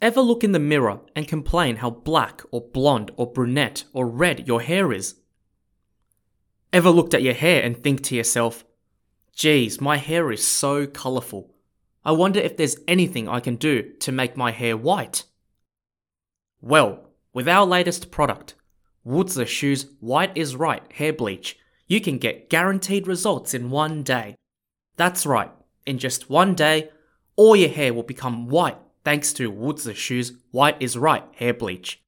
Ever look in the mirror and complain how black or blonde or brunette or red your hair is? Ever looked at your hair and think to yourself, geez, my hair is so colourful. I wonder if there's anything I can do to make my hair white? Well, with our latest product, Wu Zixu's White is Right Hair Bleach, you can get guaranteed results in one day. That's right, in just one day, all your hair will become white thanks to Wu Zixu's White is Right Hair Bleach.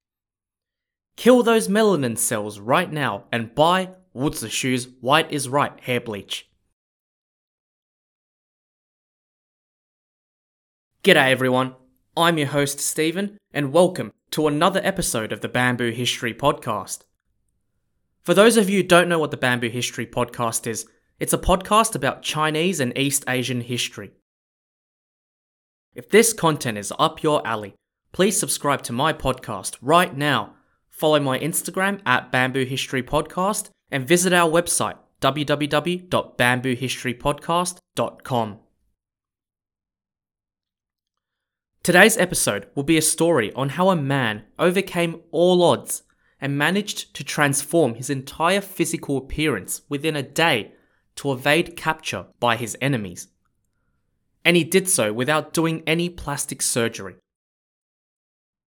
Kill those melanin cells right now and buy Wu Zixu's White is Right Hair Bleach. G'day everyone, I'm your host Stephen, and welcome to another episode of the Bamboo History Podcast. For those of you who don't know what the Bamboo History Podcast is, it's a podcast about Chinese and East Asian history. If this content is up your alley, please subscribe to my podcast right now. Follow my Instagram at Bamboo History Podcast and visit our website www.bamboohistorypodcast.com. Today's episode will be a story on how a man overcame all odds and managed to transform his entire physical appearance within a day to evade capture by his enemies. And he did so without doing any plastic surgery.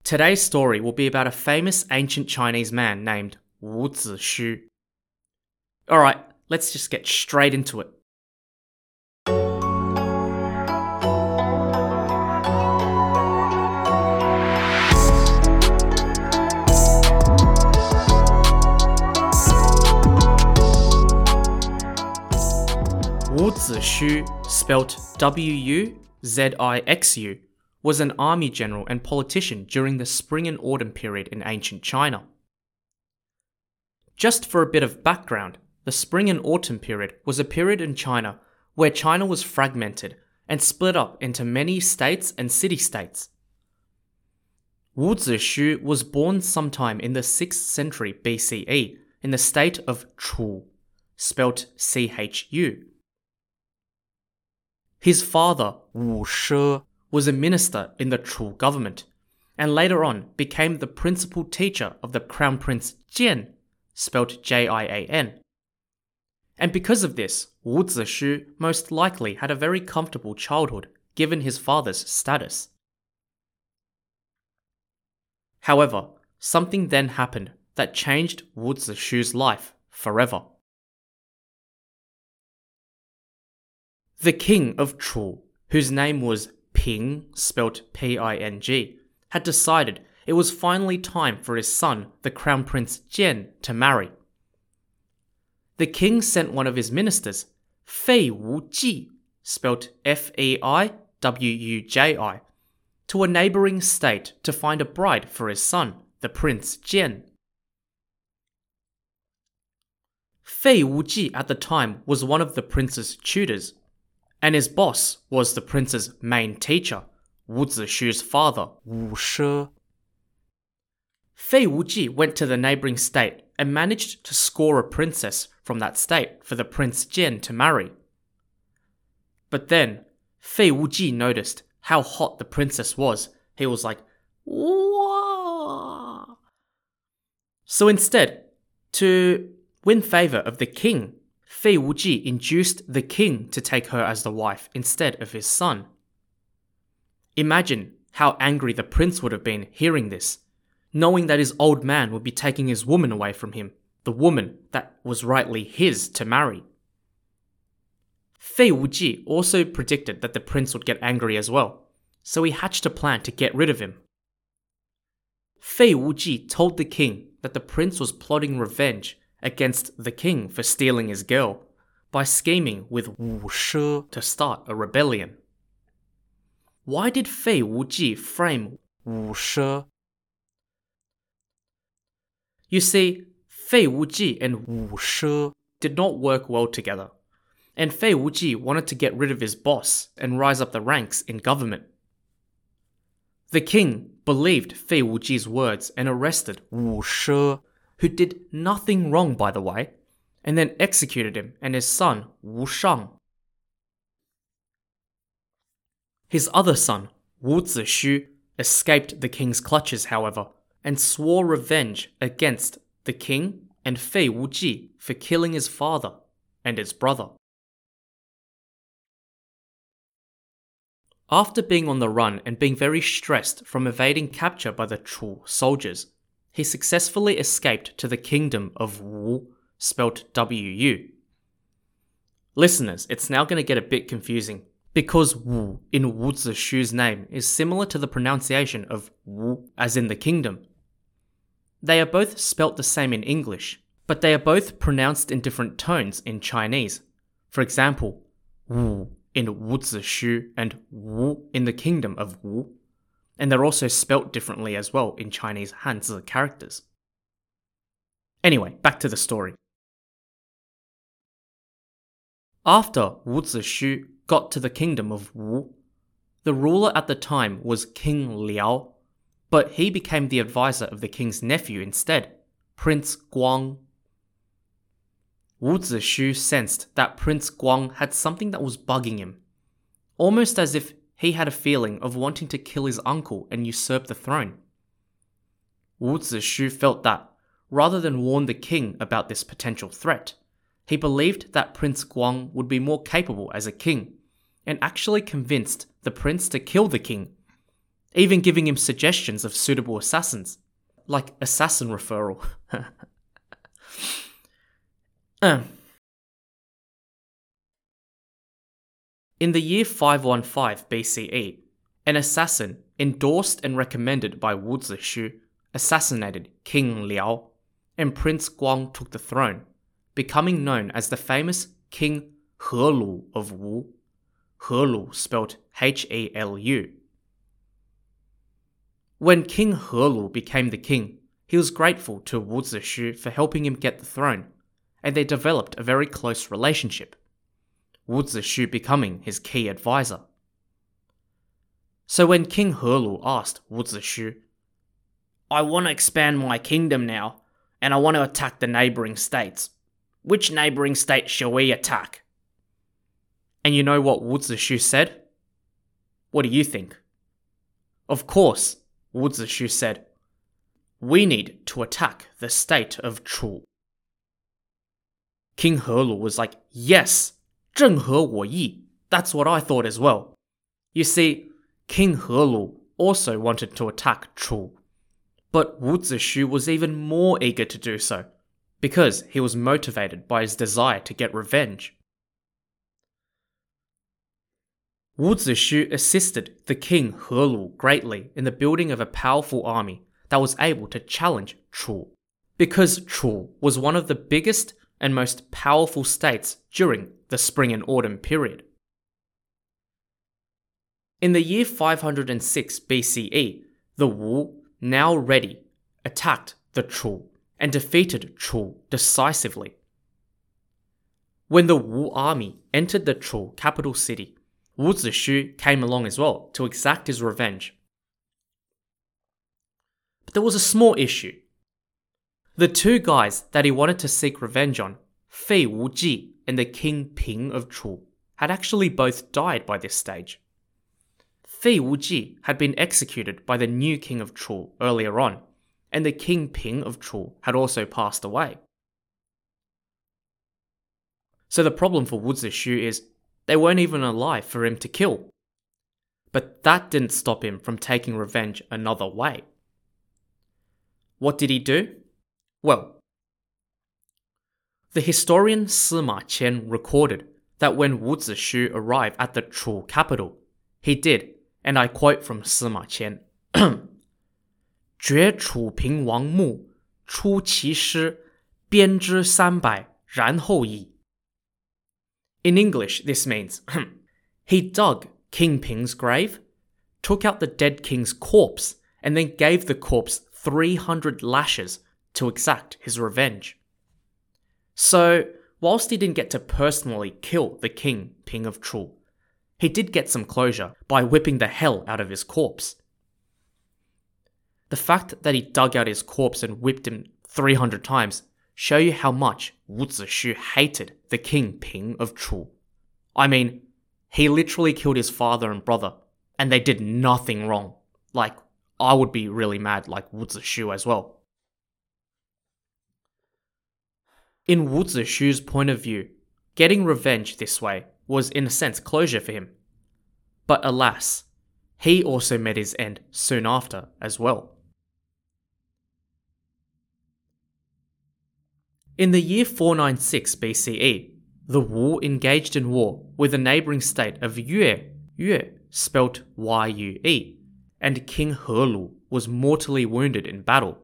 Today's story will be about a famous ancient Chinese man named Wu Zixu. Alright, let's just get straight into it. Zixu, spelt W U Z I X U, was an army general and politician during the spring and autumn period in ancient China. Just for a bit of background, the spring and autumn period was a period in China where China was fragmented and split up into many states and city states. Wu Zixu was born sometime in the 6th century BCE in the state of Chu, spelt C H U. His father, Wu She, was a minister in the Chu government, and later on became the principal teacher of the Crown Prince Jian, spelt J I A N. And because of this, Wu Zixu most likely had a very comfortable childhood given his father's status. However, something then happened that changed Wu Zixu's life forever. The king of Chu, whose name was Ping, spelt P I N G, had decided it was finally time for his son, the crown prince Jian, to marry. The king sent one of his ministers, Fei Wu Ji, spelt F E I W U J I, to a neighboring state to find a bride for his son, the prince Jian. Fei Wu Ji at the time was one of the prince's tutors and his boss was the prince's main teacher, Wu Zixu's father, Wu She. Fei Wuji went to the neighboring state and managed to score a princess from that state for the Prince Jian to marry. But then, Fei Wuji noticed how hot the princess was. He was like, Whoa! So instead, to win favor of the king, Fei Wuji induced the king to take her as the wife instead of his son. Imagine how angry the prince would have been hearing this, knowing that his old man would be taking his woman away from him, the woman that was rightly his to marry. Fei Wuji also predicted that the prince would get angry as well, so he hatched a plan to get rid of him. Fei Wuji told the king that the prince was plotting revenge against the king for stealing his girl by scheming with Wu She to start a rebellion. Why did Fei Wuji frame Wu She? You see, Fei Wuji and Wu She did not work well together, and Fei Wuji wanted to get rid of his boss and rise up the ranks in government. The king believed Fei Wuji's words and arrested Wu She who did nothing wrong, by the way, and then executed him and his son, Wu Shang. His other son, Wu Zixu, escaped the king's clutches, however, and swore revenge against the king and Fei Wuji for killing his father and his brother. After being on the run and being very stressed from evading capture by the Chu soldiers, he successfully escaped to the kingdom of Wu, spelt W U. Listeners, it's now going to get a bit confusing because Wu in Wu Zixu's name is similar to the pronunciation of Wu as in the kingdom. They are both spelt the same in English, but they are both pronounced in different tones in Chinese. For example, Wu in Wu Zixu and Wu in the kingdom of Wu. And they're also spelt differently as well in Chinese Hanzi characters. Anyway, back to the story. After Wu Zixu got to the kingdom of Wu, the ruler at the time was King Liao, but he became the advisor of the king's nephew instead, Prince Guang. Wu Zixu sensed that Prince Guang had something that was bugging him, almost as if he had a feeling of wanting to kill his uncle and usurp the throne. Wu Zixu felt that, rather than warn the king about this potential threat, he believed that Prince Guang would be more capable as a king, and actually convinced the prince to kill the king, even giving him suggestions of suitable assassins, like assassin referral. uh. In the year 515 BCE, an assassin, endorsed and recommended by Wu Zixu, assassinated King Liao, and Prince Guang took the throne becoming known as the famous King Helu of Wu. Helu spelled H E L U. When King Helu became the king, he was grateful to Wu Zixu for helping him get the throne, and they developed a very close relationship. Wu Zixu becoming his key advisor. So when King Helu asked Wu Zixu, I want to expand my kingdom now, and I want to attack the neighboring states. Which neighbouring state shall we attack? And you know what Wu Zixu said? What do you think? Of course, Wu Zixu said, we need to attack the state of Chu. King Helu was like, yes, 正合我意. That's what I thought as well. You see, King Helu also wanted to attack Chu, but Wu Zishu was even more eager to do so because he was motivated by his desire to get revenge. Wu Zishu assisted the king Helu greatly in the building of a powerful army that was able to challenge Chu, because Chu was one of the biggest and most powerful states during the spring and autumn period. In the year 506 BCE, the Wu, now ready, attacked the Chu and defeated Chu decisively. When the Wu army entered the Chu capital city, Wu Zixu came along as well to exact his revenge. But there was a small issue. The two guys that he wanted to seek revenge on, Fei Wuji and the King Ping of Chu, had actually both died by this stage. Fei Wuji had been executed by the new king of Chu earlier on, and the king Ping of Chu had also passed away. So the problem for Wu Zixu is they weren't even alive for him to kill. But that didn't stop him from taking revenge another way. What did he do? Well, the historian Sima Qian recorded that when Wu Zishu arrived at the Chu capital, he did, and I quote from Sima Qian 绝楚平王墓，出其师，编之三百，然后矣。In English, this means he dug King Ping's grave, took out the dead king's corpse, and then gave the corpse 300 lashes to exact his revenge. So, whilst he didn't get to personally kill the king, Ping of Chu, he did get some closure by whipping the hell out of his corpse. The fact that he dug out his corpse and whipped him 300 times show you how much Wu Zixu hated the king Ping of Chu. I mean, he literally killed his father and brother, and they did nothing wrong. like I would be really mad like Wu Zixu as well. In Wu Zixu's point of view, getting revenge this way was in a sense closure for him. But alas, he also met his end soon after as well. In the year 496 BCE, the Wu engaged in war with the neighboring state of Yue, Yue spelt Y-U-E, and King He was mortally wounded in battle.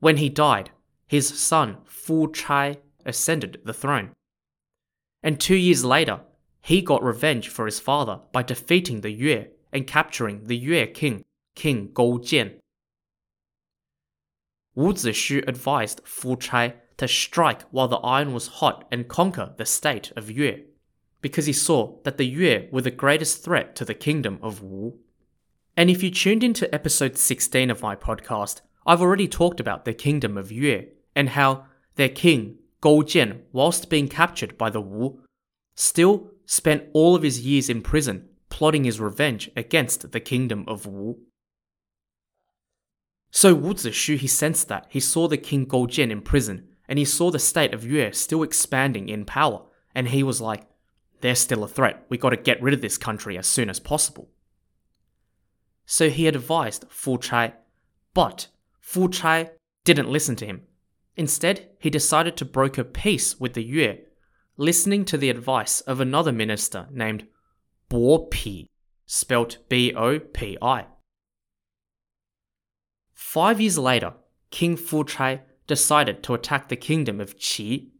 When he died, his son Fu Chai ascended the throne. And two years later, he got revenge for his father by defeating the Yue and capturing the Yue king, King Goujian. Wu Zixu advised Fu Chai to strike while the iron was hot and conquer the state of Yue, because he saw that the Yue were the greatest threat to the kingdom of Wu. And if you tuned into episode 16 of my podcast, I've already talked about the kingdom of Yue and how their king, Gou Jian, whilst being captured by the Wu, still spent all of his years in prison plotting his revenge against the kingdom of Wu. So Wu Zixu, he sensed that. He saw the king Gou Jian in prison, and he saw the state of Yue still expanding in power, and he was like, they're still a threat. We gotta get rid of this country as soon as possible. So he advised Fu Chai, but Fu Chai didn't listen to him. Instead, he decided to broker peace with the Yue, listening to the advice of another minister named Bo Pi, spelt B O P I. Five years later, King Fu Chai decided to attack the kingdom of Qi.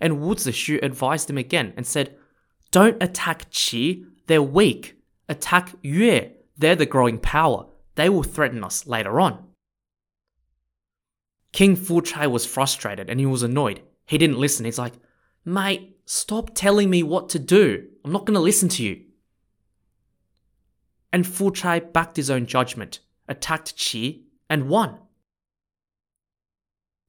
And Wu Zixu advised him again and said, Don't attack Qi, they're weak. Attack Yue, they're the growing power. They will threaten us later on. King Fu Chai was frustrated and he was annoyed. He didn't listen. He's like, Mate, stop telling me what to do. I'm not going to listen to you. And Fu Chai backed his own judgment, attacked Qi, and won.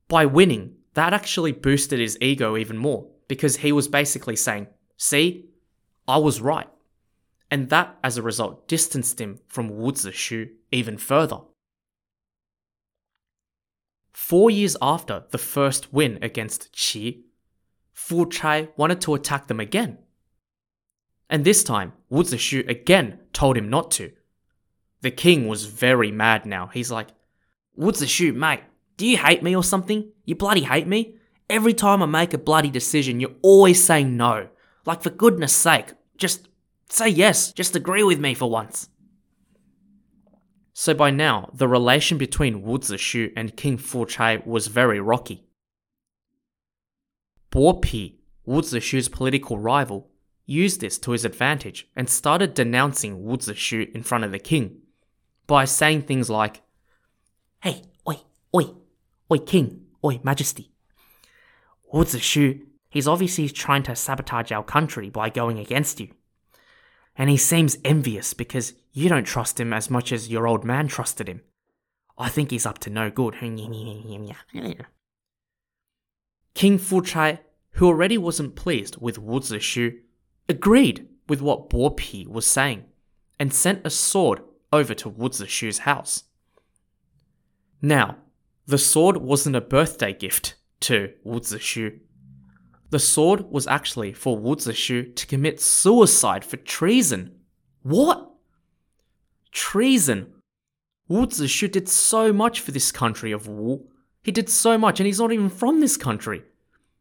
By winning, that actually boosted his ego even more because he was basically saying, See, I was right. And that, as a result, distanced him from Wu Zixu even further. Four years after the first win against Qi, Fu Chai wanted to attack them again. And this time, Wu Zixu again told him not to. The king was very mad now. He's like, Wu Zixu, mate, do you hate me or something? You bloody hate me? Every time I make a bloody decision, you're always saying no. Like, for goodness sake, just say yes. Just agree with me for once. So by now, the relation between Wu Zixu and King Fu Chai was very rocky. Bo Pi, Wu Zixu's political rival, used this to his advantage and started denouncing Wu Zixu in front of the king by saying things like, Hey, oi, oi, oi, king, oi, majesty. Wu Zixu, he's obviously trying to sabotage our country by going against you and he seems envious because you don't trust him as much as your old man trusted him. I think he's up to no good. King Fu Chai, who already wasn't pleased with Wu Zixu, agreed with what Bo Pi was saying and sent a sword over to Wu Zixu's house. Now, the sword wasn't a birthday gift to Wu Zixu the sword was actually for Wu Zixu to commit suicide for treason. What? Treason. Wu Zixu did so much for this country of Wu. He did so much, and he's not even from this country.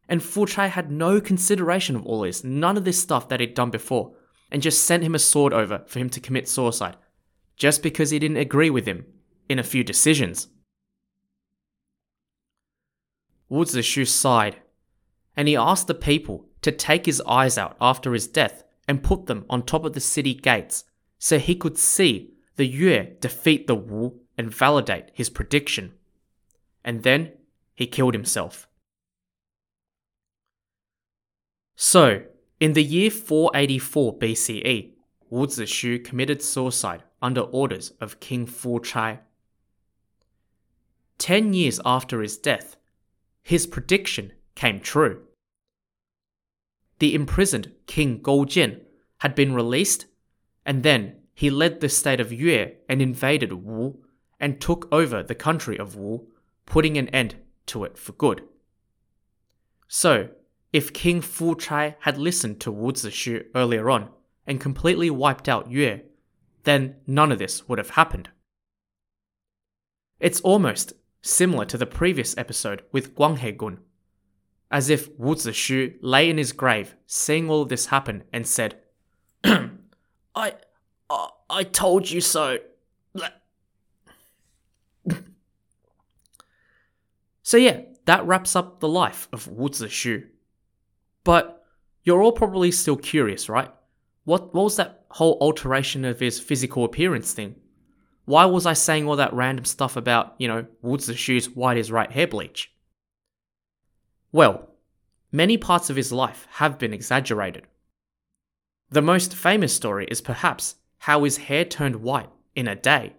And Fu Chai had no consideration of all this, none of this stuff that he'd done before, and just sent him a sword over for him to commit suicide, just because he didn't agree with him in a few decisions. Wu Zixu sighed and he asked the people to take his eyes out after his death and put them on top of the city gates so he could see the Yue defeat the Wu and validate his prediction. And then he killed himself. So, in the year 484 BCE, Wu Zixu committed suicide under orders of King Fu Chai. Ten years after his death, his prediction came true. The imprisoned King Goujian had been released, and then he led the state of Yue and invaded Wu and took over the country of Wu, putting an end to it for good. So, if King Fu Chai had listened to Wu Zixu earlier on and completely wiped out Yue, then none of this would have happened. It's almost similar to the previous episode with Guanghe Gun, as if Wu Zixu lay in his grave seeing all this happen and said, I, I, told you so. so yeah, that wraps up the life of Wu Zixu. But you're all probably still curious, right? What, what was that whole alteration of his physical appearance thing? Why was I saying all that random stuff about, you know, Wu Zixu's white his right hair bleach? Well, many parts of his life have been exaggerated. The most famous story is perhaps how his hair turned white in a day.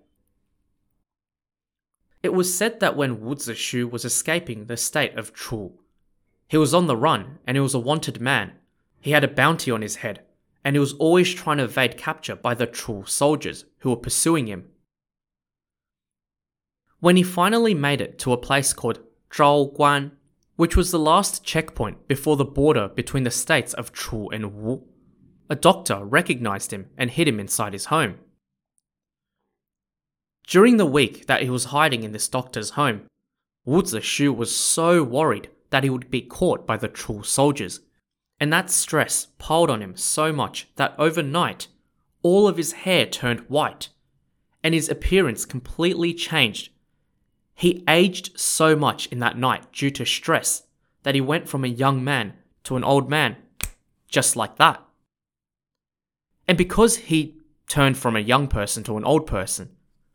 It was said that when Wu Zixu was escaping the state of Chu, he was on the run and he was a wanted man. He had a bounty on his head, and he was always trying to evade capture by the Chu soldiers who were pursuing him. When he finally made it to a place called Zhao Guan, which was the last checkpoint before the border between the states of Chu and Wu, a doctor recognized him and hid him inside his home. During the week that he was hiding in this doctor's home, Wu Zixu was so worried that he would be caught by the Chu soldiers, and that stress piled on him so much that overnight all of his hair turned white, and his appearance completely changed. He aged so much in that night due to stress that he went from a young man to an old man, just like that. And because he turned from a young person to an old person,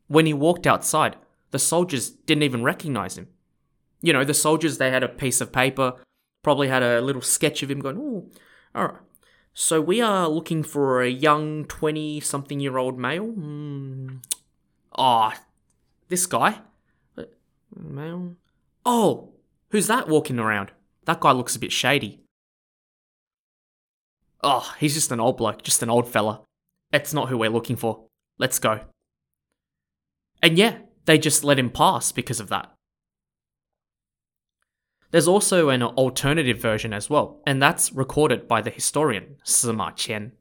when he walked outside, the soldiers didn't even recognize him. You know, the soldiers, they had a piece of paper, probably had a little sketch of him going, oh, all right. So we are looking for a young 20 something year old male. Mm. Oh, this guy. Uh, male. Oh, who's that walking around? That guy looks a bit shady. Oh, he's just an old bloke, just an old fella. It's not who we're looking for. Let's go. And yeah, they just let him pass because of that. There's also an alternative version as well, and that's recorded by the historian Sima Qian.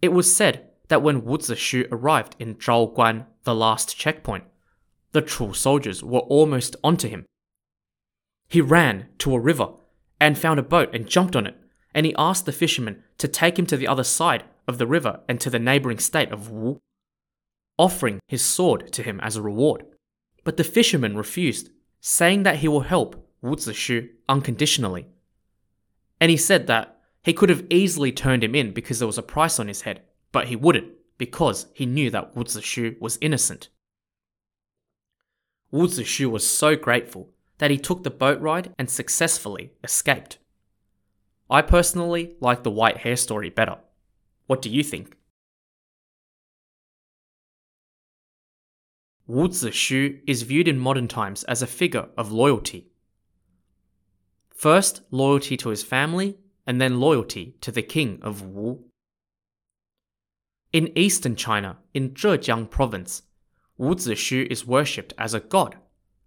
It was said that when Wu Zixu arrived in Zhaoguan, the last checkpoint, the Chu soldiers were almost onto him. He ran to a river and found a boat and jumped on it, and he asked the fisherman to take him to the other side of the river and to the neighboring state of Wu offering his sword to him as a reward. But the fisherman refused, saying that he will help Wu Zixu unconditionally. And he said that he could have easily turned him in because there was a price on his head, but he wouldn't because he knew that Wu Zixu was innocent. Wu Zixu was so grateful that he took the boat ride and successfully escaped. I personally like the white hair story better. What do you think? Wu Zixu is viewed in modern times as a figure of loyalty. First, loyalty to his family, and then loyalty to the king of Wu. In eastern China, in Zhejiang province, Wu Zixu is worshipped as a god,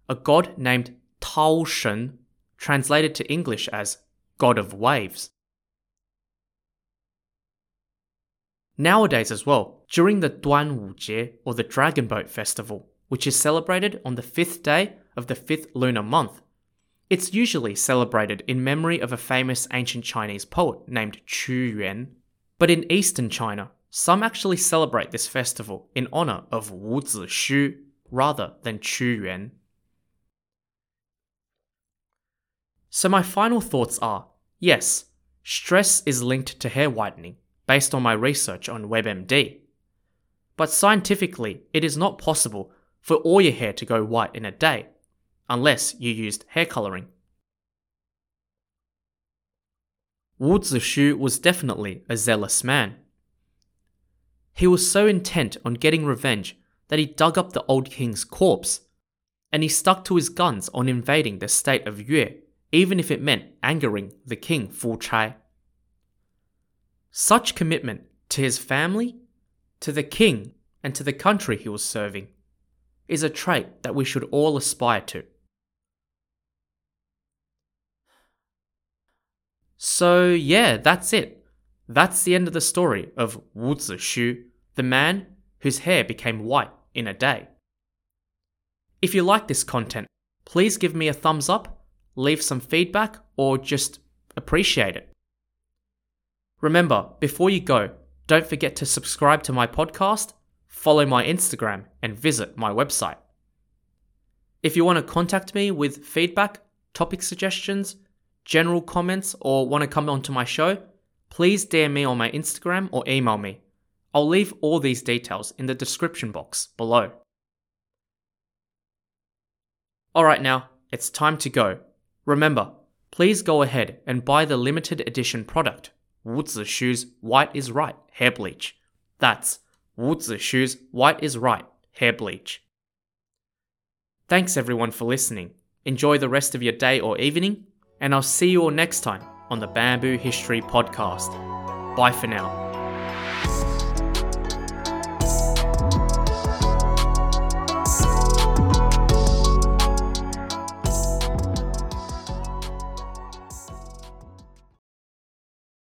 a god named Tao Shen, translated to English as God of Waves. Nowadays, as well, during the Duan Wu Jie or the Dragon Boat Festival, which is celebrated on the fifth day of the fifth lunar month, it's usually celebrated in memory of a famous ancient Chinese poet named Qu Yuan. But in eastern China, some actually celebrate this festival in honor of Wu Zixu rather than Qu Yuan. So, my final thoughts are yes, stress is linked to hair whitening, based on my research on WebMD. But scientifically, it is not possible for all your hair to go white in a day, unless you used hair colouring. Wu Zixu was definitely a zealous man. He was so intent on getting revenge that he dug up the old king's corpse, and he stuck to his guns on invading the state of Yue, even if it meant angering the king Fu Chai. Such commitment to his family, to the king and to the country he was serving is a trait that we should all aspire to. So, yeah, that's it. That's the end of the story of Wu Zixu, the man whose hair became white in a day. If you like this content, please give me a thumbs up, leave some feedback, or just appreciate it. Remember, before you go, don't forget to subscribe to my podcast, follow my Instagram, and visit my website. If you want to contact me with feedback, topic suggestions, general comments, or want to come onto my show, please DM me on my Instagram or email me. I'll leave all these details in the description box below. Alright, now, it's time to go. Remember, please go ahead and buy the limited edition product, Wu Zixu's White is Right Hair Bleach. That's Wu Zixu's White is Right Hair Bleach. Thanks everyone for listening. Enjoy the rest of your day or evening, and I'll see you all next time on the Bamboo History Podcast. Bye for now.